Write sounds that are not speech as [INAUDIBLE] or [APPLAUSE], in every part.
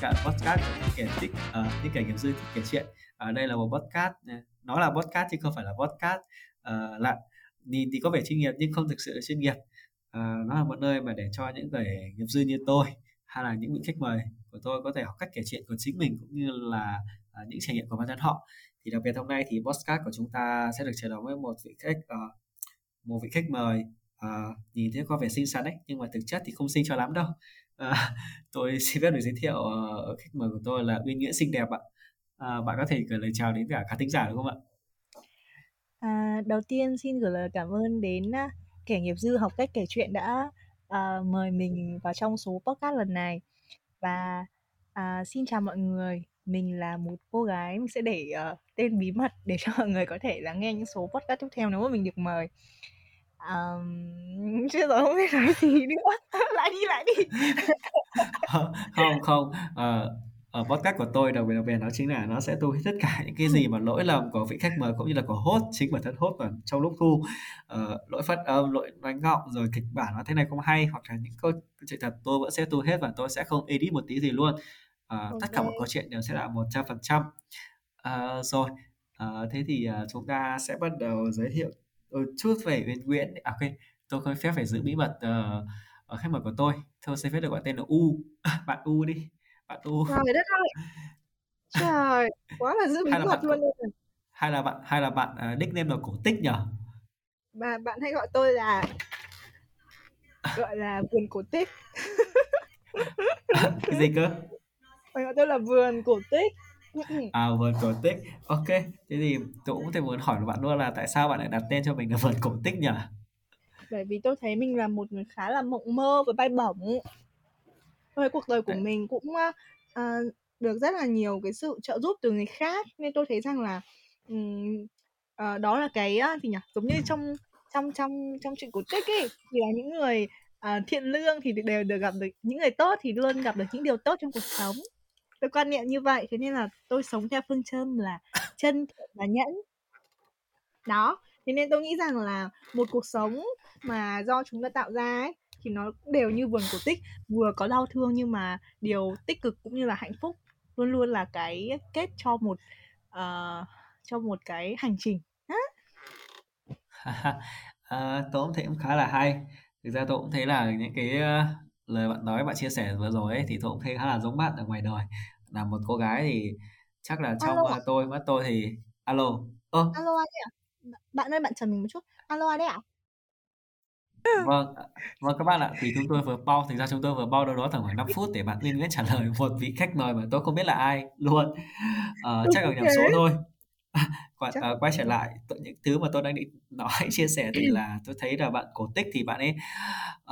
cả podcast của những kẻ thích uh, những kẻ nghiệp dư thích kể chuyện. Uh, đây là một podcast ờ, nó là podcast chứ không phải là podcast ờ, uh, là nhìn thì có vẻ chuyên nghiệp nhưng không thực sự là chuyên nghiệp. Uh, nó là một nơi mà để cho những người nghiệp dư như tôi hay là những vị khách mời của tôi có thể học cách kể chuyện của chính mình cũng như là uh, những trải nghiệm của bản thân họ. Thì đặc biệt hôm nay thì podcast của chúng ta sẽ được chờ đón với một vị khách uh, một vị khách mời uh, nhìn thấy có vẻ xinh xắn đấy nhưng mà thực chất thì không xinh cho lắm đâu À, [LAUGHS] tôi xin phép được giới thiệu uh, khách mời của tôi là Uyên nghĩa xinh đẹp ạ. À, bạn có thể gửi lời chào đến cả khán thính giả được không ạ? À, đầu tiên xin gửi lời cảm ơn đến uh, kẻ nghiệp dư học cách kể chuyện đã uh, mời mình vào trong số podcast lần này và uh, xin chào mọi người mình là một cô gái mình sẽ để uh, tên bí mật để cho mọi người có thể lắng nghe những số podcast tiếp theo nếu mà mình được mời Ờm, [LAUGHS] chết rồi không biết nói gì nữa. [LAUGHS] Lại đi, lại đi. [LAUGHS] Không, không, ờ, ở podcast của tôi đặc biệt đặc biệt nó chính là nó sẽ thu hết tất cả những cái gì mà lỗi lầm của vị khách mời cũng như là của host, chính bản thân host và trong lúc thu, ờ, lỗi phát âm, lỗi nói ngọng, rồi kịch bản nó thế này không hay, hoặc là những câu chuyện thật tôi vẫn sẽ thu hết và tôi sẽ không edit một tí gì luôn. Ờ, tất cả mọi câu chuyện đều sẽ là 100%. Ờ, rồi, ờ, thế thì, ờ, chúng ta sẽ bắt đầu giới thiệu Ờ, chút về Uyên Nguyễn. À ok tôi không phép phải giữ bí mật uh, ở khách mời của tôi. Thôi xin phép được gọi tên là U. [LAUGHS] Bạn U đi. Bạn U. Trời đất ơi! [LAUGHS] Trời quá là giữ bí mật bạn, luôn rồi. hay là bạn hay là bạn uh, nickname là cổ tích nhở? Bà bạn hay gọi tôi là gọi là vườn cổ tích. [LAUGHS] Cái gì cơ? Mày gọi tôi là vườn cổ tích À vườn cổ tích. Ok, thế thì tôi cũng thể muốn hỏi bạn luôn là tại sao bạn lại đặt tên cho mình là vườn cổ tích nhỉ? Bởi vì tôi thấy mình là một người khá là mộng mơ và bay bổng. Tôi cuộc đời của mình cũng uh, được rất là nhiều cái sự trợ giúp từ người khác nên tôi thấy rằng là um, uh, đó là cái uh, gì nhỉ? Giống như trong trong trong trong chuyện cổ tích ấy thì là những người uh, thiện lương thì đều được gặp được những người tốt thì luôn gặp được những điều tốt trong cuộc sống tôi quan niệm như vậy thế nên là tôi sống theo phương châm là chân thiện và nhẫn. Đó thế nên tôi nghĩ rằng là một cuộc sống mà do chúng ta tạo ra ấy thì nó đều như vườn cổ tích vừa có đau thương nhưng mà điều tích cực cũng như là hạnh phúc luôn luôn là cái kết cho một uh, cho một cái hành trình. À, [LAUGHS] tôi cũng thấy cũng khá là hay. Thực ra tôi cũng thấy là những cái ờ, lời bạn nói bạn chia sẻ vừa rồi ấy thì tôi cũng thấy khá là giống bạn ở ngoài đời là một cô gái thì chắc là trong alo. tôi mắt tôi thì alo ơ. Alo ai đấy ạ bạn ơi bạn chờ mình một chút. Alo đấy ạ. Vâng vâng các bạn ạ thì chúng tôi vừa bao thực ra chúng tôi vừa bao đâu đó tầm khoảng 5 phút để bạn liên nguyễn trả lời [LAUGHS] một vị khách mời mà tôi không biết là ai luôn. Uh, chắc là nhầm số thôi. [LAUGHS] Quay, uh, quay trở lại những thứ mà tôi đang định nói [LAUGHS] chia sẻ thì là [CLEARS THROAT] tôi thấy là bạn cổ tích thì bạn ấy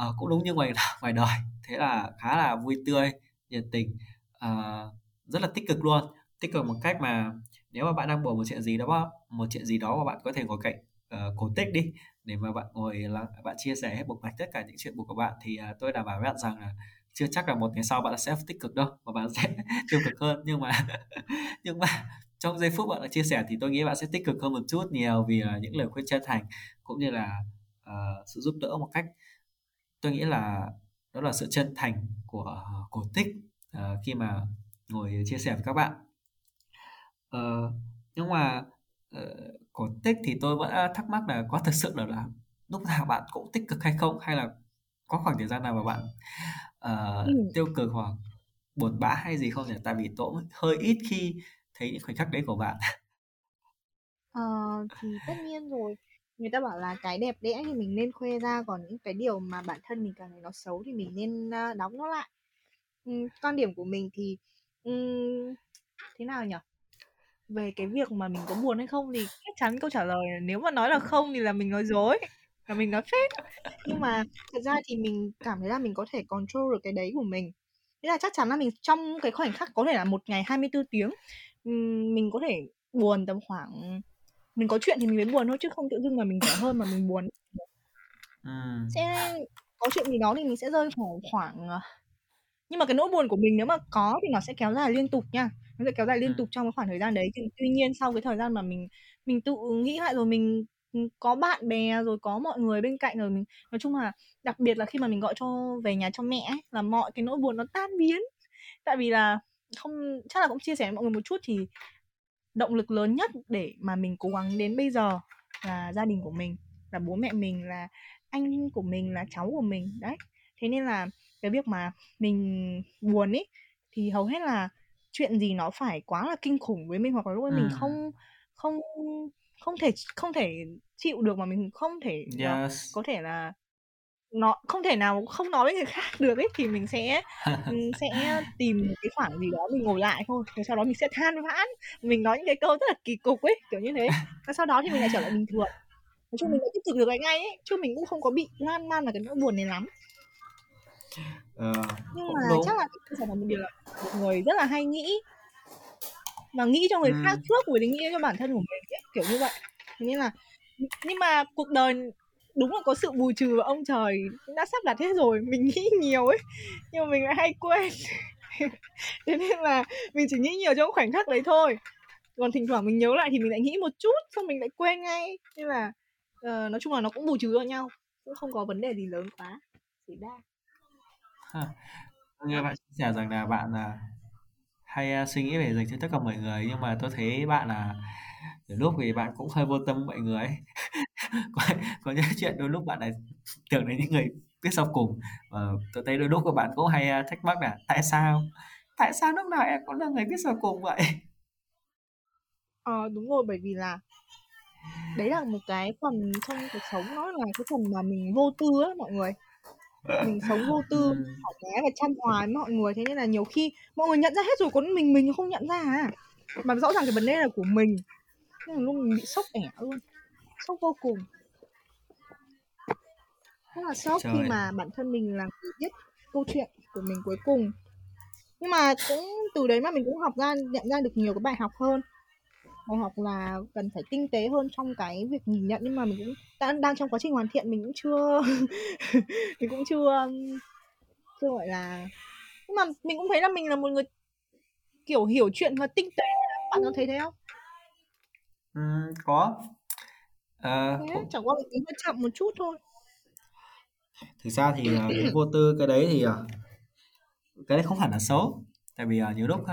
uh, cũng đúng như ngoài ngoài đời. Thế là khá là vui tươi nhiệt tình. Uh, rất là tích cực luôn. Tích cực một cách mà nếu mà bạn đang buồn một chuyện gì đó một chuyện gì đó mà bạn có thể ngồi cạnh uh, cổ tích đi để mà bạn ngồi là bạn chia sẻ hết bộc bạch tất cả những chuyện buồn của bạn thì uh, tôi đảm bảo với bạn rằng là chưa chắc là một ngày sau bạn sẽ tích cực đâu mà bạn sẽ [LAUGHS] tiêu cực hơn. Nhưng mà [LAUGHS] nhưng mà trong giây phút bạn đã chia sẻ thì tôi nghĩ bạn sẽ tích cực hơn một chút nhiều vì uh, những lời khuyên chân thành cũng như là uh, sự giúp đỡ một cách tôi nghĩ là đó là sự chân thành của à, cổ tích uh, khi mà ngồi chia sẻ với các bạn. Uh, nhưng mà uh, cổ tích thì tôi vẫn thắc mắc là có thực sự là, là lúc nào bạn cũng tích cực hay không? Hay là có khoảng thời gian nào mà bạn uh, ừ. tiêu cực hoặc buồn bã hay gì không nhỉ? Tại vì tôi hơi ít khi thấy những khoảnh khắc đấy của bạn. [LAUGHS] Ờ, thì tất nhiên rồi. Người ta bảo là cái đẹp đẽ thì mình nên khoe ra còn những cái điều mà bản thân mình cảm thấy nó xấu thì mình nên đóng nó lại. Ừ, quan điểm của mình thì thế nào nhỉ? Về cái việc mà mình có buồn hay không thì chắc chắn câu trả lời nếu mà nói là không thì là mình nói dối là mình nói phép nhưng mà thật ra thì mình cảm thấy là mình có thể control được cái đấy của mình. Thế là chắc chắn là mình trong cái khoảnh khắc có thể là một ngày 24 tiếng mình có thể buồn tầm khoảng mình có chuyện thì mình mới buồn thôi chứ không tự dưng mà mình khỏe hơn mà mình buồn. Ừ. sẽ có chuyện gì đó thì mình sẽ rơi khoảng khoảng ờ, nhưng mà cái nỗi buồn của mình nếu mà có thì nó sẽ kéo dài liên tục nha. Nó sẽ kéo dài liên tục trong cái khoảng thời gian đấy. Tuy nhiên sau cái thời gian mà mình mình tự nghĩ lại rồi mình có bạn bè rồi có mọi người bên cạnh rồi mình nói chung là đặc biệt là khi mà mình gọi cho về nhà cho mẹ ấy, là mọi cái nỗi buồn nó tan biến. Tại vì là không chắc là cũng chia sẻ với mọi người một chút thì động lực lớn nhất để mà mình cố gắng đến bây giờ là gia đình của mình là bố mẹ mình là anh của mình là cháu của mình. Đấy. Thế nên là cái việc mà mình buồn ấy thì hầu hết là chuyện gì nó phải quá là kinh khủng với mình hoặc là lúc ấy mình ừ không không không thể không thể chịu được mà mình không thể ờ, yes. có thể là nó không thể nào không nói với người [LAUGHS] khác được ấy thì mình sẽ sẽ tìm một cái khoảng gì đó mình ngồi lại thôi rồi sau đó mình sẽ than vãn mình nói những cái câu rất là kỳ cục ấy kiểu như thế. Và sau đó thì mình lại trở lại bình thường. Nói chung mình lại tiếp tục được cái ngay ấy chứ mình cũng không có bị lan man là cái nỗi buồn này lắm ờ, nhưng mà đúng. chắc là cái là một điều là một người rất là hay nghĩ mà nghĩ cho người ừ khác trước rồi đến nghĩ cho bản thân của mình ấy, kiểu như vậy. Nên là nhưng mà cuộc đời đúng là có sự bù trừ và ông trời đã sắp đặt hết rồi mình nghĩ nhiều ấy nhưng mà mình lại hay quên. [LAUGHS] Thế nên là mình chỉ nghĩ nhiều trong khoảnh khắc đấy thôi. Còn thỉnh thoảng mình nhớ lại thì mình lại nghĩ một chút xong mình lại quên ngay. Nên là uh, nói chung là nó cũng bù trừ cho nhau cũng không có vấn đề gì lớn quá. Xảy ra nghe bạn chia sẻ rằng là bạn là hay à, suy nghĩ về dành cho tất cả mọi người nhưng mà tôi thấy bạn là nhiều lúc thì bạn cũng hơi vô tâm mọi người ấy. [LAUGHS] có, có những chuyện đôi lúc bạn lại tưởng đến những người biết sau cùng. Và tôi thấy đôi lúc của bạn cũng hay à, thắc mắc là tại sao? Tại sao lúc nào em cũng là người biết sau cùng vậy? Ờ đúng rồi bởi vì là đấy là một cái phần trong cuộc sống nó là cái phần mà mình vô tư á mọi người mình sống vô tư thoải mái và chăm hoài với mọi người thế nên là nhiều khi mọi người nhận ra hết rồi còn mình mình không nhận ra à. Mà rõ ràng cái vấn đề là của mình. Nên là lúc mình bị sốc ẻ luôn sốc vô cùng. Rất là sốc khi mà bản thân mình là người biết câu chuyện của mình cuối cùng. Nhưng mà cũng từ đấy mà mình cũng học ra nhận ra được nhiều cái bài học hơn học là cần phải tinh tế hơn trong cái việc nhìn nhận. Nhưng mà mình cũng đang đang trong quá trình hoàn thiện mình cũng chưa [LAUGHS] mình cũng chưa chưa gọi là nhưng mà mình cũng thấy là mình là một người kiểu hiểu chuyện và tinh tế. Bạn có thấy thế không? Ừ, có. À, thế, cũng... chẳng qua mình hơi chậm một chút thôi. Thực ra thì uh, vô tư cái đấy thì uh, cái đấy không phải là xấu. Tại vì uh, nhiều lúc uh,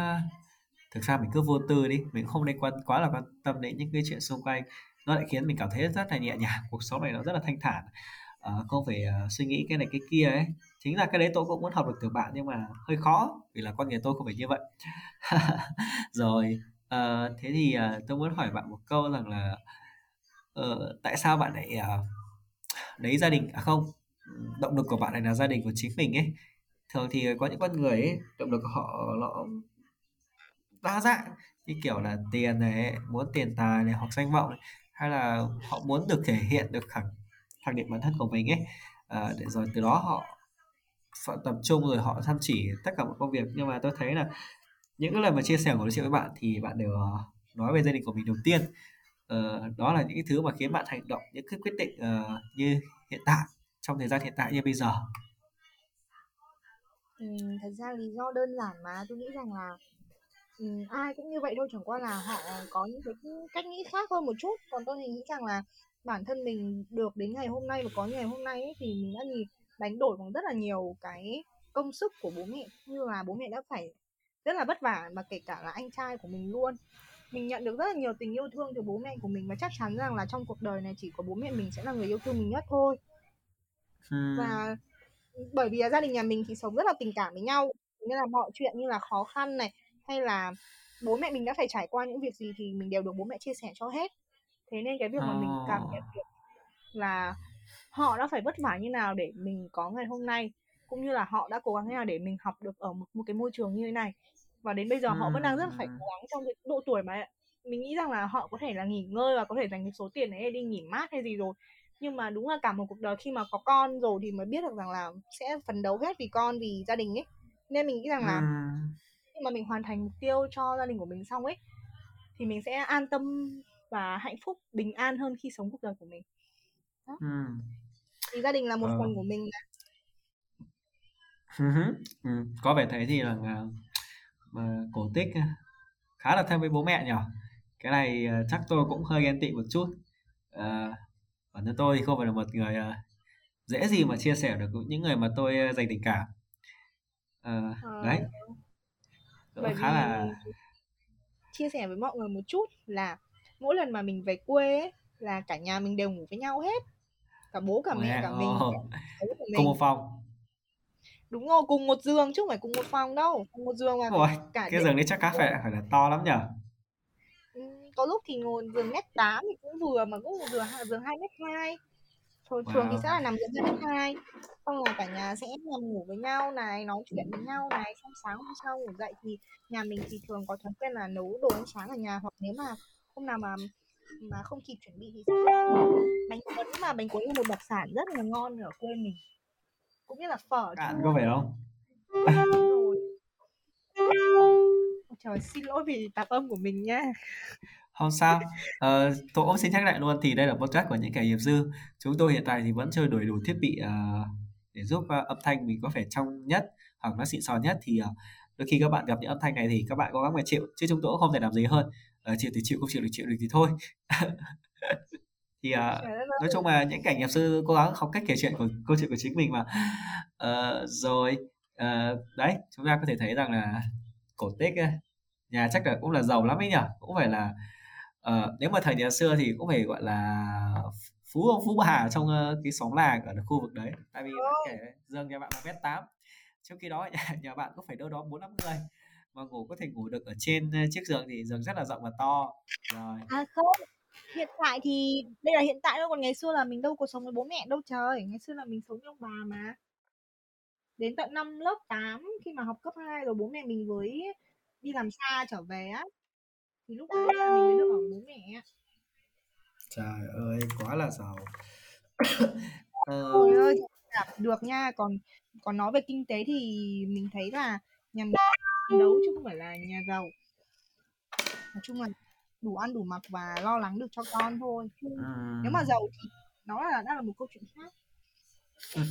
thực ra mình cứ vô tư đi mình không nên quan quá là quan tâm đến những cái chuyện xung quanh. Nó lại khiến mình cảm thấy rất là nhẹ nhàng [LAUGHS] cuộc sống này nó rất là thanh thản. À, không phải uh, suy nghĩ cái này cái kia ấy chính là cái đấy tôi cũng muốn học được từ bạn nhưng mà hơi khó vì là con người tôi không phải như vậy. [LAUGHS] Rồi uh, thế thì uh, tôi muốn hỏi bạn một câu rằng là uh, tại sao bạn lại uh, lấy gia đình à không động lực của bạn này là gia đình của chính mình ấy? Thường thì có những con người ấy động lực của họ nó đa dạng. Như kiểu là tiền này muốn tiền tài này hoặc danh vọng này, hay là họ muốn được thể hiện được khẳng khẳng định bản thân của mình ấy à, để rồi từ đó họ họ tập trung rồi họ chăm chỉ tất cả mọi công việc. Nhưng mà tôi thấy là những cái lời mà chia sẻ của chị với bạn thì bạn đều ờ, nói về gia đình của mình đầu tiên. Ờ, đó là những cái thứ mà khiến bạn hành động những cái quyết định uh, như hiện tại trong thời gian hiện tại như bây giờ. Ừ, thật ra lý do đơn giản mà. Tôi nghĩ rằng là ừ, ai cũng như vậy thôi chẳng qua là họ có những cái cách nghĩ khác hơn một chút. Còn tôi thì nghĩ rằng là bản thân mình được đến ngày hôm nay và có ngày hôm nay ấy, thì mình đã nhìn đánh đổi bằng rất là nhiều cái công sức của bố mẹ như là bố mẹ đã phải rất là vất vả mà kể cả là anh trai của mình luôn. Mình nhận được rất là nhiều tình yêu thương từ bố mẹ của mình và chắc chắn rằng là trong cuộc đời này chỉ có bố mẹ mình sẽ là người yêu thương mình nhất thôi. Hmm. và bởi vì là gia đình nhà mình thì sống rất là tình cảm với nhau nên là mọi chuyện như là khó khăn này hay là bố mẹ mình đã phải trải qua những việc gì thì mình đều được bố mẹ chia sẻ cho hết. Thế nên cái việc mà mình cảm nhận được là họ đã phải vất vả như nào để mình có ngày hôm nay cũng như là họ đã cố gắng như nào để mình học được ở một, một cái môi trường như thế này. Và đến bây giờ họ vẫn đang rất phải cố gắng trong cái độ tuổi mà mình nghĩ rằng là họ có thể là nghỉ ngơi và có thể dành cái số tiền đấy để đi nghỉ mát hay gì rồi. Nhưng mà đúng là cả một cuộc đời khi mà có con rồi thì mới biết được rằng là sẽ phấn đấu hết vì con vì gia đình ấy. Nên mình nghĩ rằng là khi mà mình hoàn thành mục tiêu cho gia đình của mình xong ấy thì mình sẽ an tâm và hạnh phúc bình an hơn khi sống cuộc đời của mình đó. Ừ. thì gia đình là một ờ. phần của mình ừ. có vẻ thấy thì là mà cổ tích khá là thân với bố mẹ nhỉ cái này ờ, chắc tôi cũng hơi ghen tị một chút à, bản thân tôi thì không phải là một người uh, dễ gì mà chia sẻ được những người mà tôi uh, dành tình cảm uh, à. đấy bởi khá vì là chia sẻ với mọi người một chút là mỗi lần mà mình về quê ấy, là cả nhà mình đều ngủ với nhau hết. Cả bố cả mẹ cả mình cả của cùng một mình phòng. đúng rồi cùng một giường chứ không phải cùng một phòng đâu. Cùng một giường mà Ôi, cả cái giường đấy chắc cá phải phải là to lắm nhở? Ừm, có lúc thì ngồi giường mét tám thì cũng vừa mà cũng một giường giường hai mét hai thường thường thì sẽ Wow. là nằm giường hai mét hai xong là cả nhà sẽ nằm ngủ với nhau này nói chuyện với nhau này xong sáng hôm sau ngủ dậy thì nhà mình thì thường có thói quen là nấu đồ ăn sáng ở nhà hoặc nếu mà hôm nào mà mà không kịp chuẩn bị thì sẽ bánh cuốn mà bánh cuốn là một đặc sản rất là ngon ở quê mình cũng như là phở chua có phải không? [LAUGHS] rồi trời xin lỗi vì tạp âm của mình nha Không sao. Ờ, tôi cũng xin nhắc lại luôn thì đây là podcast của những kẻ nghiệp dư. Chúng tôi hiện tại thì vẫn chưa đổi đủ thiết bị ờ, để giúp ờ, âm thanh mình có vẻ trong nhất hoặc nó xịn sò nhất thì ờ, đôi khi các bạn gặp những âm thanh này thì các bạn cố gắng mà chịu chứ chúng tôi cũng không thể làm gì hơn. Ờ, chịu thì chịu, không chịu thì chịu được thì thôi. [LAUGHS] thì ờ, nói chung là những cảnh nghiệp sư cố gắng học cách kể chuyện của câu chuyện của chính mình mà Ờ, rồi ờ, đấy chúng ta có thể thấy rằng là cổ tích ấy, nhà chắc là cũng là giàu lắm ấy nhỉ cũng phải là ờ, nếu mà thời nhà xưa thì cũng phải gọi là phú ông phú bà trong cái xóm làng ở khu vực đấy tại vì kể giường nhà bạn là mét tám trong khi đó nhà, [LAUGHS] nhà bạn có phải đâu đó bốn năm người mà ngủ có thể ngủ được ở trên chiếc giường thì giường rất là rộng và to rồi À không, hiện tại thì đây là hiện tại đâu còn ngày xưa là mình đâu có sống với bố mẹ đâu trời. Ngày xưa là mình sống với ông bà mà. Đến tận năm lớp 8 khi mà học cấp 2 rồi bố mẹ mình mới đi làm xa trở về á. Thì lúc đấy là mình mới được ở bố mẹ. trời ơi quá là giàu [COUGHS] Ờ, Trời ơi, làm được nha. Còn còn nói về kinh tế thì mình thấy là nhà mình đấu chứ không phải là nhà giàu. Nói chung là đủ ăn đủ mặc và lo lắng được cho con thôi. Chứ nếu mà giàu thì nó là đã là một câu chuyện khác. [LAUGHS]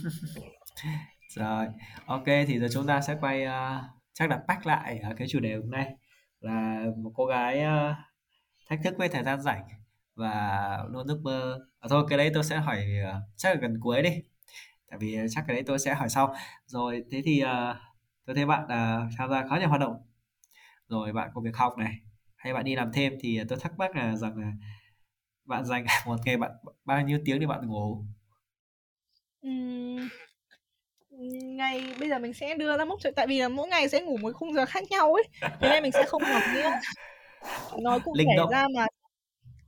Rồi, ok thì giờ chúng ta sẽ quay ờ, chắc là back lại ở cái chủ đề hôm nay là một cô gái ờ, thách thức với thời gian rảnh và luôn ước mơ. À, thôi cái đấy tôi sẽ hỏi ờ, chắc là gần cuối đi. Tại vì ờ, chắc cái đấy tôi sẽ hỏi sau. Rồi thế thì uh, tôi thấy bạn uh, tham gia khá nhiều hoạt động. Rồi bạn có việc học này hay bạn đi làm thêm thì tôi thắc mắc là rằng là bạn dành [LAUGHS] một ngày bạn bao nhiêu tiếng để bạn ngủ? Ngày bây giờ mình sẽ đưa ra mốc tại vì là mỗi ngày sẽ ngủ một khung giờ khác nhau ấy. Thế nên mình sẽ không học nữa. Nói cụ thể ra mà.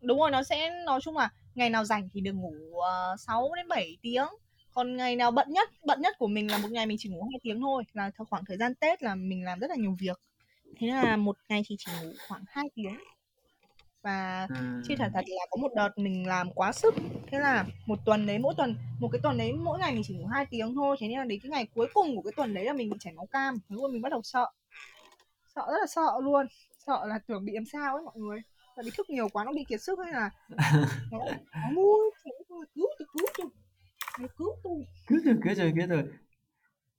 Đúng rồi nó sẽ nói chung là ngày nào rảnh thì được ngủ uh, 6 đến 7 tiếng. Còn ngày nào bận nhất bận nhất của mình là một ngày mình chỉ ngủ hai tiếng thôi là khoảng thời gian Tết là mình làm rất là nhiều việc. Thế là một ngày thì chỉ ngủ khoảng 2 tiếng và chia thật Ừm. thật là có một đợt mình làm quá sức. Thế là một tuần đấy mỗi tuần một cái tuần đấy mỗi ngày mình chỉ ngủ hai tiếng thôi. Thế nên là đến cái ngày cuối cùng của cái tuần đấy là mình bị chảy máu cam. Lúc đó mình bắt đầu sợ. Sợ rất là sợ luôn. Sợ là tưởng bị làm sao ấy mọi người. Tại vì thức nhiều quá nó bị kiệt sức hay là [LAUGHS] nó nó mua cứu tôi cứu tôi. Cứu tôi. Cứ rồi, cứ rồi, cứ rồi.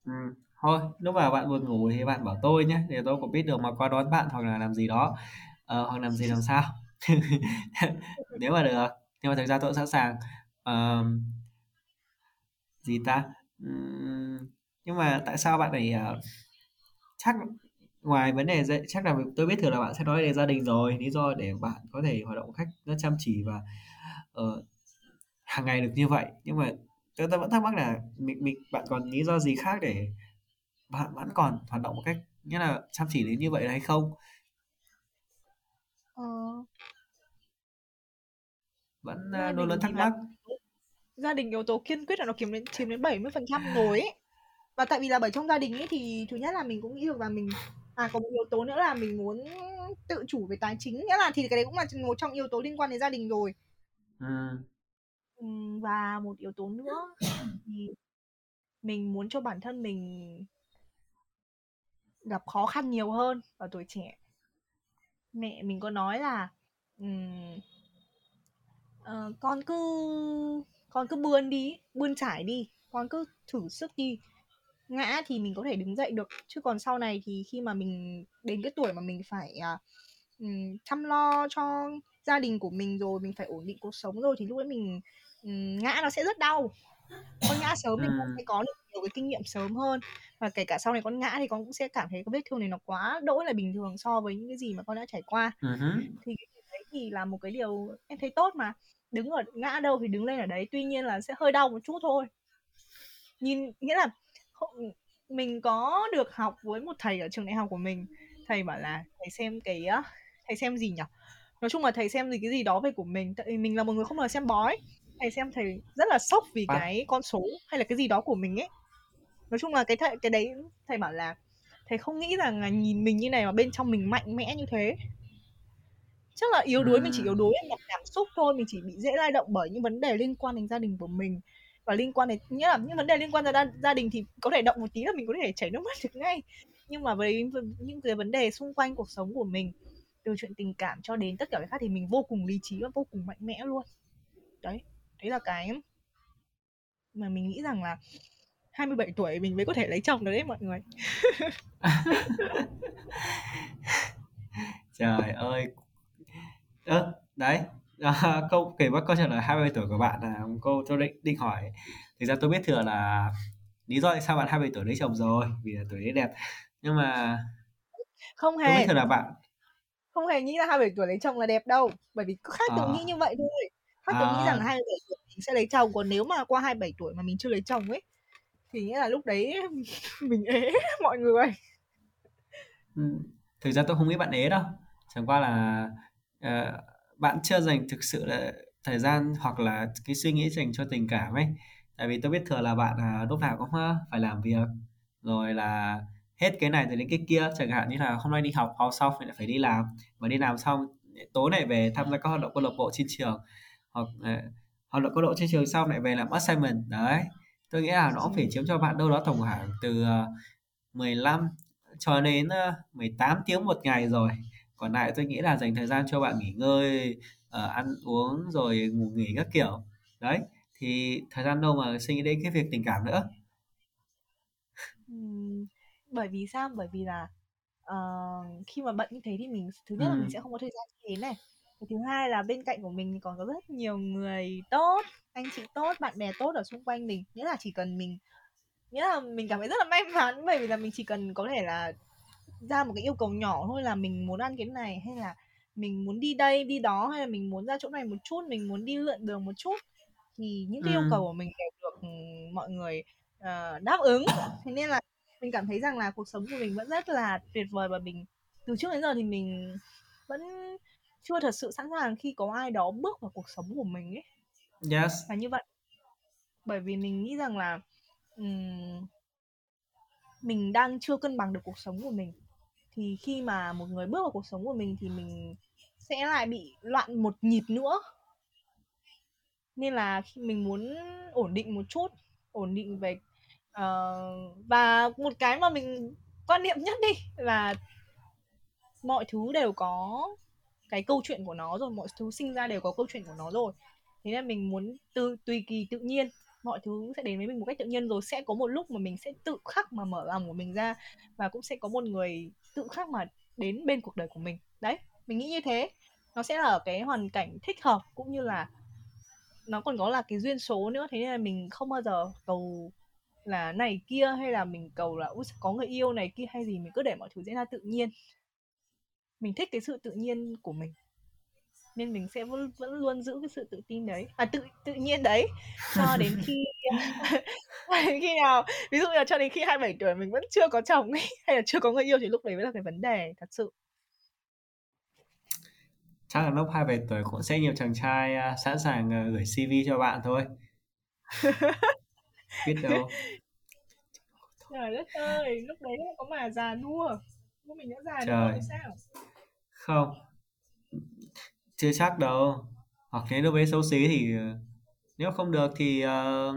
Ừm, thôi, lúc mà bạn buồn ngủ thì bạn bảo tôi nhé, để tôi cũng biết được mà qua đón bạn hoặc là làm gì đó, ờ, hoặc làm gì làm sao. [LAUGHS] Nếu mà được, nhưng mà thực ra tôi cũng sẵn sàng. Ờm, gì ta? Ừm, nhưng mà tại sao bạn ấy ờ, chắc ngoài vấn đề dạy chắc là tôi biết thường là bạn sẽ nói về gia đình rồi, lý do để bạn có thể hoạt động một cách rất chăm chỉ và ờ, hàng ngày được như vậy. Nhưng mà tôi, tôi vẫn thắc mắc là mình mình bạn còn lý do gì khác để bạn vẫn còn hoạt động một cách nghĩa là chăm chỉ đến như vậy hay không? Ờ, Vẫn gia uh, luôn luôn đình thì thắc là mắc. gia đình yếu tố kiên quyết là nó chiếm đến chiếm đến 70 phần trăm rồi ấy. Và tại vì là bởi trong gia đình ấy thì thứ nhất là mình cũng nghĩ được là mình à có một yếu tố nữa là mình muốn tự chủ về tài chính. Nghĩa là thì cái đấy cũng là một trong yếu tố liên quan đến gia đình rồi. Ừm, Ừm, và một yếu tố nữa thì mình muốn cho bản thân mình gặp khó khăn nhiều hơn ở tuổi trẻ mẹ mình có nói là ừm, ờ, con cứ con cứ bươn đi bươn trải đi con cứ thử sức đi. Ngã thì mình có thể đứng dậy được chứ còn sau này thì khi mà mình đến cái tuổi mà mình phải à, ừm, chăm lo cho gia đình của mình rồi mình phải ổn định cuộc sống rồi thì lúc đấy mình ừm, ngã nó sẽ rất đau. Con ngã sớm thì con sẽ có được nhiều cái kinh nghiệm sớm hơn. Và kể cả sau này con ngã thì con cũng sẽ cảm thấy cái vết thương này nó quá đỗi là bình thường so với những cái gì mà con đã trải qua. Uh-huh. thì cái đấy thì là một cái điều em thấy tốt mà. Đứng ở ngã đâu thì đứng lên ở đấy tuy nhiên là sẽ hơi đau một chút thôi. Nhìn nghĩa là mình có được học với một thầy ở trường đại học của mình. Thầy bảo là thầy xem cái thầy xem gì nhỉ? Nói chung là thầy xem gì cái gì đó về của mình. Tại mình là một người không bao xem bói. Thầy xem thầy rất là sốc vì à. cái con số hay là cái gì đó của mình ấy nói chung là cái thầy, cái đấy thầy bảo là thầy không nghĩ rằng là nhìn mình như này mà bên trong mình mạnh mẽ như thế. Chắc là yếu đuối mình chỉ yếu đuối mặt cảm xúc thôi mình chỉ bị dễ lay động bởi những vấn đề liên quan đến gia đình của mình. Và liên quan đến nghĩa là những vấn đề liên quan đến gia, gia đình thì có thể động một tí là mình có thể chảy nước mắt được ngay. Nhưng mà với những cái vấn đề xung quanh cuộc sống của mình từ chuyện tình cảm cho đến tất cả cái khác thì mình vô cùng lý trí và vô cùng mạnh mẽ luôn. Đấy đấy là cái mà mình nghĩ rằng là 27 tuổi mình mới có thể lấy chồng được đấy mọi người. [LAUGHS] Trời ơi. Ơ đấy. À, câu kể bắt câu trả lời 27 tuổi của bạn là câu tôi định định hỏi. Thực ra tôi biết thừa là lý do tại sao bạn 27 tuổi lấy chồng rồi vì là tuổi đấy đẹp. Nhưng mà không hề tôi biết thừa là bạn. Không hề nghĩ là 27 tuổi lấy chồng là đẹp đâu. Bởi vì khác à. nghĩ như vậy thôi. Khác à. tự nghĩ rằng 27 tuổi mình sẽ lấy chồng. Còn nếu mà qua 27 tuổi mà mình chưa lấy chồng ấy thì nghĩa là lúc đấy [LAUGHS] mình ế [LAUGHS] mọi người. Ừ. thực ra tôi không nghĩ bạn ế đâu. Chẳng qua là uh, bạn chưa dành thực sự là thời gian hoặc là cái suy nghĩ dành cho tình cảm ấy. Tại vì tôi biết thừa là bạn uh, lúc nào cũng phải làm việc. Rồi là hết cái này rồi đến cái kia chẳng hạn như là hôm nay đi học học xong lại phải đi làm. Và đi làm xong tối này về tham gia các hoạt động câu lạc bộ trên trường. Hoặc uh, hoạt động câu lạc bộ trên trường xong lại về làm assignment. Đấy tôi nghĩ là nó phải chiếm cho bạn đâu đó tổng khoảng từ 15 cho đến 18 tiếng một ngày rồi. Còn lại tôi nghĩ là dành thời gian cho bạn nghỉ ngơi uh, ăn uống rồi ngủ nghỉ các kiểu. Đấy thì thời gian đâu mà suy nghĩ đến cái việc tình cảm nữa? Bởi vì sao? Bởi vì là uh, khi mà bận như thế thì mình thứ nhất ừ. là mình sẽ không có thời gian đến này thứ hai là bên cạnh của mình còn có rất nhiều người tốt anh chị tốt bạn bè tốt ở xung quanh mình. Nghĩa là chỉ cần mình nghĩa là mình cảm thấy rất là may mắn bởi vì là mình chỉ cần có thể là ra một cái yêu cầu nhỏ thôi là mình muốn ăn cái này hay là mình muốn đi đây đi đó hay là mình muốn ra chỗ này một chút mình muốn đi lượn đường một chút. Thì những cái ừ. yêu cầu của mình đều được ừ, mọi người uh, đáp ứng. Thế nên là mình cảm thấy rằng là cuộc sống của mình vẫn rất là tuyệt vời và mình từ trước đến giờ thì mình vẫn chưa thật sự sẵn sàng khi có ai đó bước vào cuộc sống của mình ấy. Yes. Là như vậy bởi vì mình nghĩ rằng là um, mình đang chưa cân bằng được cuộc sống của mình. Thì khi mà một người bước vào cuộc sống của mình thì mình sẽ lại bị loạn một nhịp nữa. Nên là khi mình muốn ổn định một chút ổn định về uh, và một cái mà mình quan niệm nhất đi là mọi thứ đều có cái câu chuyện của nó rồi, mọi thứ sinh ra đều có câu chuyện của nó rồi. Thế nên mình muốn từ tùy kỳ tự nhiên, mọi thứ sẽ đến với mình một cách tự nhiên rồi. Sẽ có một lúc mà mình sẽ tự khắc mà mở lòng của mình ra và cũng sẽ có một người tự khắc mà đến bên cuộc đời của mình. Đấy, mình nghĩ như thế. Nó sẽ là ở cái hoàn cảnh thích hợp cũng như là nó còn có là cái duyên số nữa. Thế nên là mình không bao giờ cầu là này kia hay là mình cầu là có người yêu này kia hay gì, mình cứ để mọi thứ diễn ra tự nhiên mình thích cái sự tự nhiên của mình. Nên mình sẽ vẫn, vẫn luôn giữ cái sự tự tin đấy. À tự tự nhiên đấy. Cho đến khi [LAUGHS] đến khi nào ví dụ như là cho đến khi 27 tuổi mình vẫn chưa có chồng ấy, hay là chưa có người yêu thì lúc đấy mới là cái vấn đề thật sự. Chắc là lúc 27 tuổi cũng sẽ nhiều chàng trai à, sẵn sàng à, gửi CV cho bạn thôi. [LAUGHS] Biết đâu. Trời đất ơi lúc đấy có mà già nua mình đã già Trời. thì sao? Không. Chưa chắc đâu. Hoặc nếu lúc ấy xấu xí thì nếu không được thì uh,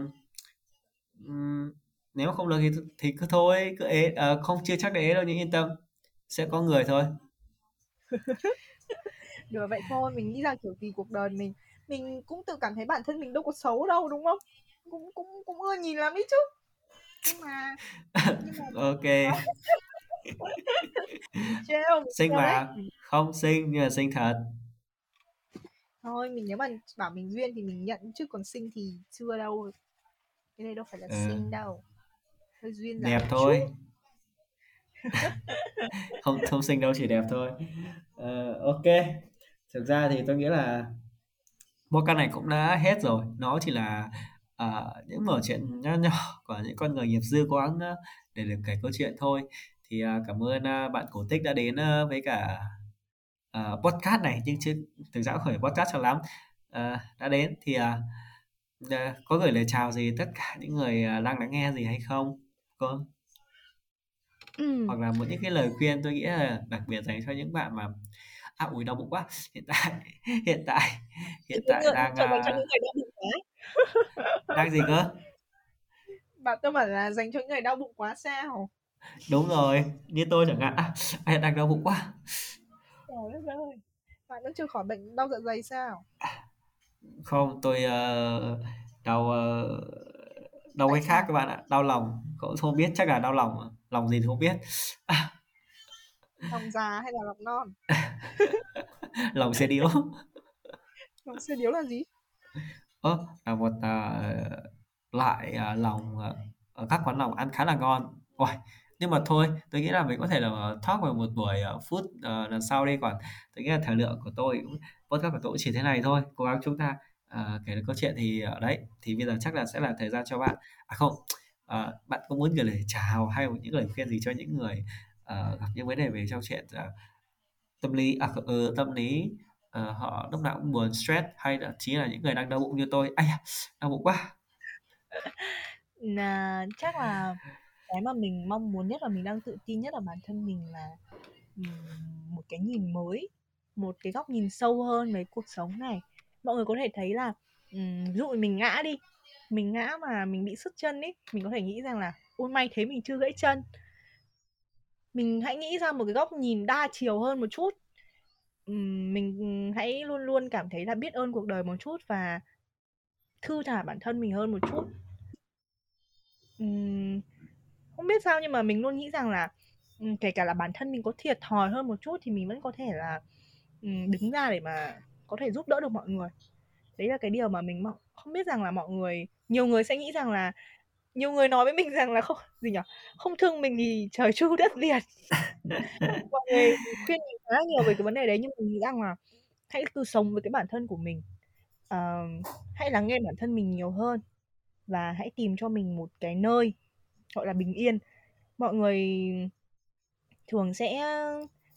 nếu không được thì thì cứ thôi cứ ế uh, không chưa chắc để ế đâu nhưng yên tâm sẽ có người thôi. [LAUGHS] Được vậy thôi mình nghĩ rằng kiểu gì cuộc đời mình mình cũng tự cảm thấy bản thân mình đâu có xấu đâu đúng không? Cũng cũng cũng ưa nhìn lắm ý chứ. Nhưng mà, nhưng mà... [LAUGHS] ok [LAUGHS] Trêu, xinh mà. không xinh nhưng mà xinh thật. Thôi mình nếu mà bảo mình duyên thì mình nhận chứ còn sinh thì chưa đâu. Cái này đâu phải là Ừ. xinh đâu. Hơi duyên dáng đẹp thôi. [LAUGHS] không không xinh đâu chỉ đẹp thôi. Ờ, ok. Thực ra thì tôi nghĩ là podcast này cũng đã hết rồi. Nó chỉ là à, những mở chuyện nho nhỏ của những con người nghiệp dư ờ, để được kể câu chuyện thôi thì à, cảm ơn à, bạn cổ tích đã đến à, với cả à, podcast này nhưng chứ thực ra phải podcast cho lắm. À, đã đến thì à, à, có gửi lời chào gì tất cả những người à, đang lắng nghe gì hay không? Cô ừ. hoặc là một những cái lời khuyên tôi nghĩ là đặc biệt dành cho những bạn mà à ui đau bụng quá. Hiện tại [LAUGHS] hiện tại hiện tại đang cho dành cho những người đau bụng quá. Đang gì cơ? Bạn tôi bảo là dành cho những người đau bụng quá sao đúng rồi như tôi chẳng hạn. À, anh đang đau bụng quá. Trời đất ơi bạn vẫn chưa khỏi bệnh đau dạ dày sao? Không tôi ờ, đau ờ, đau cái khác các bạn ạ đau lòng. Cậu không biết chắc là đau lòng lòng gì thì không biết. À, lòng già hay là lòng non? [LAUGHS] Lòng xe điếu. [LAUGHS] Lòng xe điếu là gì? Ơ là một à, loại à, lòng à, ở các quán lòng ăn khá là ngon. Ôi, nhưng mà thôi tôi nghĩ là mình có thể là talk vào một buổi uh, phút uh, lần sau đi còn. Tôi nghĩ là thời lượng của tôi cũng podcast của tôi cũng chỉ thế này thôi. Cố gắng chúng ta uh, kể được câu chuyện thì ở đấy thì bây giờ chắc là sẽ là thời gian cho bạn. À không uh, bạn có muốn gửi lời chào hay những lời khuyên gì cho những người uh, gặp những vấn đề về trong chuyện uh, tâm lý à ừ, tâm lý uh, họ lúc nào cũng buồn stress hay là chỉ là những người đang đau bụng như tôi. Ai đau bụng quá. [LAUGHS] Chắc là cái mà mình mong muốn nhất và mình đang tự tin nhất ở bản thân mình là một cái nhìn mới, một cái góc nhìn sâu hơn về cuộc sống này. Mọi người có thể thấy là ví dụ mình ngã đi, mình ngã mà mình bị sứt chân ấy mình có thể nghĩ rằng là, ôi, may thế mình chưa gãy chân. Mình hãy nghĩ ra một cái góc nhìn đa chiều hơn một chút. Mình hãy luôn luôn cảm thấy là biết ơn cuộc đời một chút và thư thả bản thân mình hơn một chút không biết sao nhưng mà mình luôn nghĩ rằng là kể cả là bản thân mình có thiệt thòi hơn một chút thì mình vẫn có thể là đứng ra để mà có thể giúp đỡ được mọi người. Đấy là cái điều mà mình mong không biết rằng là mọi người nhiều người sẽ nghĩ rằng là nhiều người nói với mình [LAUGHS] rằng là không gì nhỉ? Không thương mình thì trời [LAUGHS] chu đất diệt. [LAUGHS] Mọi người khuyên mình khá nhiều về cái vấn đề đấy nhưng mình nghĩ rằng là hãy cứ sống với cái bản thân của mình. Uh, hãy lắng nghe bản thân mình nhiều hơn và hãy tìm cho mình một cái nơi gọi là bình yên. Mọi người thường sẽ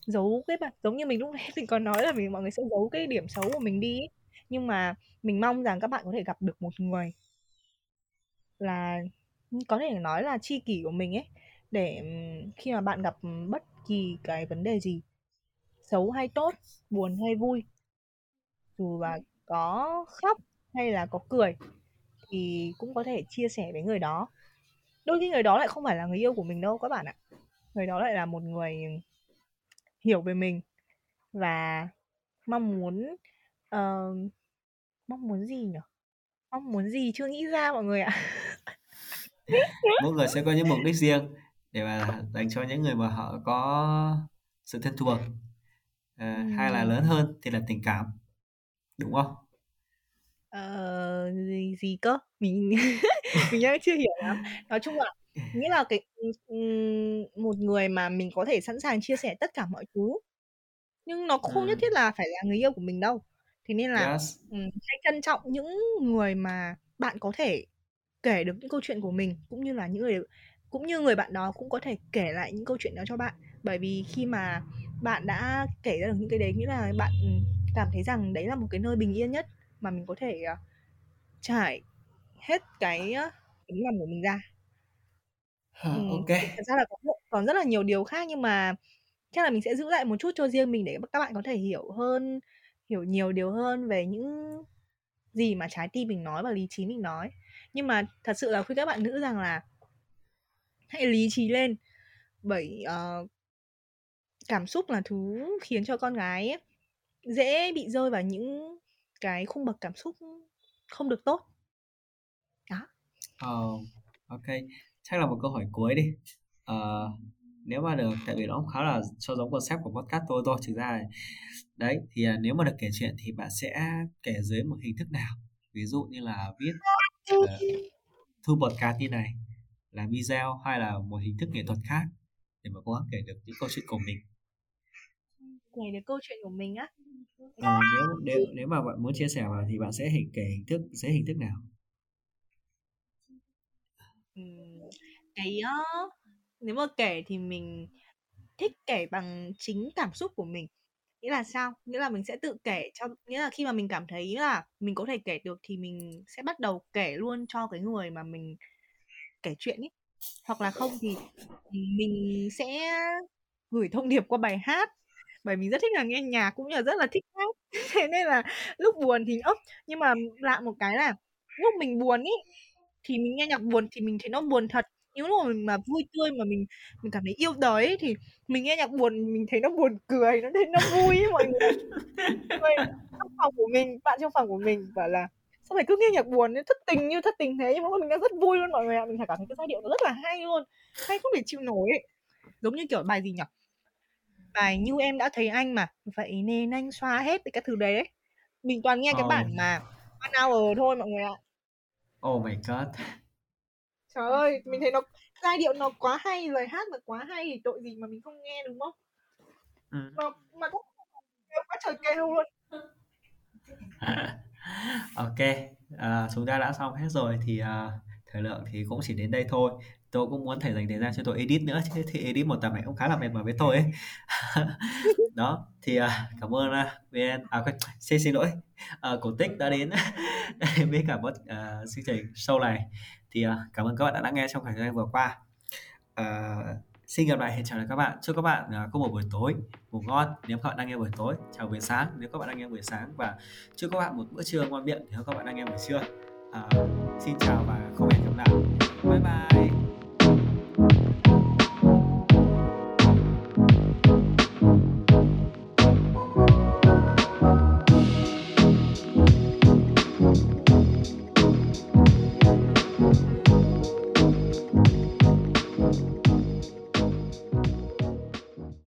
giấu cái bản giống như mình lúc nãy [LAUGHS] mình còn nói là mình, mọi người sẽ giấu cái điểm xấu của mình đi nhưng mà mình mong rằng các bạn có thể gặp được một người là ừ, có thể nói là tri kỷ của mình ấy, để ừ, khi mà bạn gặp bất kỳ cái vấn đề gì, xấu hay tốt, buồn hay vui, dù là có khóc hay là có cười, thì cũng có thể chia sẻ với người đó đôi khi người đó lại không phải là người yêu của mình đâu các bạn ạ. Người đó lại là một người hiểu về mình và mong muốn uh, mong muốn gì nhỉ? Mong muốn gì chưa nghĩ ra mọi người ạ. [LAUGHS] Mỗi người sẽ có những mục đích riêng để mà dành cho những người mà họ có sự thân thuộc. À, ừ. hay là lớn hơn thì là tình cảm đúng không? Ờ gì, gì cơ? Mình [LAUGHS] mình đang chưa hiểu lắm nói chung là [LAUGHS] nghĩa là cái một người mà mình có thể sẵn sàng chia sẻ tất cả mọi thứ nhưng nó không ừ. nhất thiết là phải là người yêu của mình đâu thế nên là yes. hãy trân trọng những người mà bạn có thể kể được những câu chuyện của mình cũng như là những người cũng như người bạn đó cũng có thể kể lại những câu chuyện đó cho bạn bởi vì khi mà bạn đã kể ra được những cái đấy nghĩa là bạn cảm thấy rằng đấy là một cái nơi bình yên nhất mà mình có thể uh, trải hết cái tấm lòng của mình ra. Ừ, ok. thật ra là có, còn rất là nhiều điều khác nhưng mà chắc là mình sẽ giữ lại một chút cho riêng mình để các bạn có thể hiểu hơn hiểu nhiều điều hơn về những gì mà trái tim mình nói và lý trí mình nói. Nhưng mà thật sự là khuyên các bạn nữ rằng là hãy lý trí lên bởi uh, cảm xúc là thứ khiến cho con gái ấy, dễ bị rơi vào những cái khung bậc cảm xúc không được tốt oh, ok. Chắc là một câu hỏi cuối đi. Uh, nếu mà được tại vì nó cũng khá là cho giống concept của podcast tôi thôi thực ra này đấy thì uh, nếu mà được kể chuyện thì bạn sẽ kể dưới một hình thức nào? Ví dụ như là viết uh, thu podcast như này làm video hay là một hình thức nghệ thuật khác để mà cố gắng kể được những câu chuyện của mình? Kể được câu chuyện của mình á? Ờ, nếu nếu nếu mà bạn muốn chia sẻ vào thì bạn sẽ hình kể hình thức sẽ hình thức nào cái uh, nếu mà kể thì mình thích kể bằng chính cảm xúc của mình. Nghĩa là sao? Nghĩa là mình sẽ tự kể cho nghĩa là khi mà mình cảm thấy là mình có thể kể được thì mình sẽ bắt đầu kể luôn cho cái người mà mình kể chuyện ấy. Hoặc là không thì mình sẽ gửi thông điệp qua bài hát bởi mình rất thích là nghe nhạc cũng như là rất là thích hát. [LAUGHS] Thế nên là lúc buồn thì ốc nhưng mà lạ một cái là lúc mình buồn ý thì mình nghe nhạc buồn thì mình thấy nó buồn thật những lúc mà mình mà vui tươi mà mình mình cảm thấy yêu đời ấy, thì mình nghe nhạc buồn mình thấy nó buồn cười nó thấy nó vui ấy, mọi người trong phòng của mình bạn trong phòng của mình bảo là sao mày cứ nghe nhạc buồn thất tình như thất tình thế nhưng mà mình đang rất vui luôn mọi người ạ mình cảm thấy cái giai điệu nó rất là hay luôn hay không thể chịu nổi ấy. giống như kiểu bài gì nhỉ bài như em đã thấy anh mà vậy nên anh xóa hết cái thứ đấy ấy. mình toàn nghe oh. cái bản mà one hour thôi mọi người ạ oh my god. Trời ơi mình thấy nó giai điệu nó quá hay lời hát nó quá hay thì tội gì mà mình không nghe đúng không? Ừ. mà mà cũng quá trời kêu luôn. [LAUGHS] Ok à, chúng ta đã xong hết rồi thì à, thời lượng thì cũng chỉ đến đây thôi. Tôi cũng muốn thầy dành thời gian cho tôi edit nữa chứ thì edit một tập này cũng khá là mệt mỏi với tôi ấy. [LAUGHS] Đó thì uh, cảm ơn uh, vn à quên xin xin lỗi. Uh, cổ tích đã đến. [LAUGHS] Với cả một uh, chương trình show này. Thì uh, cảm ơn các bạn đã lắng nghe trong khoảng thời gian vừa qua. Uh, xin gặp lại hẹn chào lại các bạn. Chúc các bạn uh, có một buổi tối ngủ ngon nếu các bạn đang nghe buổi tối. Chào buổi sáng nếu các bạn đang nghe buổi sáng. Và chúc các bạn một bữa trưa ngon miệng nếu các bạn đang nghe buổi trưa. Ờ, xin chào và không hẹn gặp lại. Bye bye.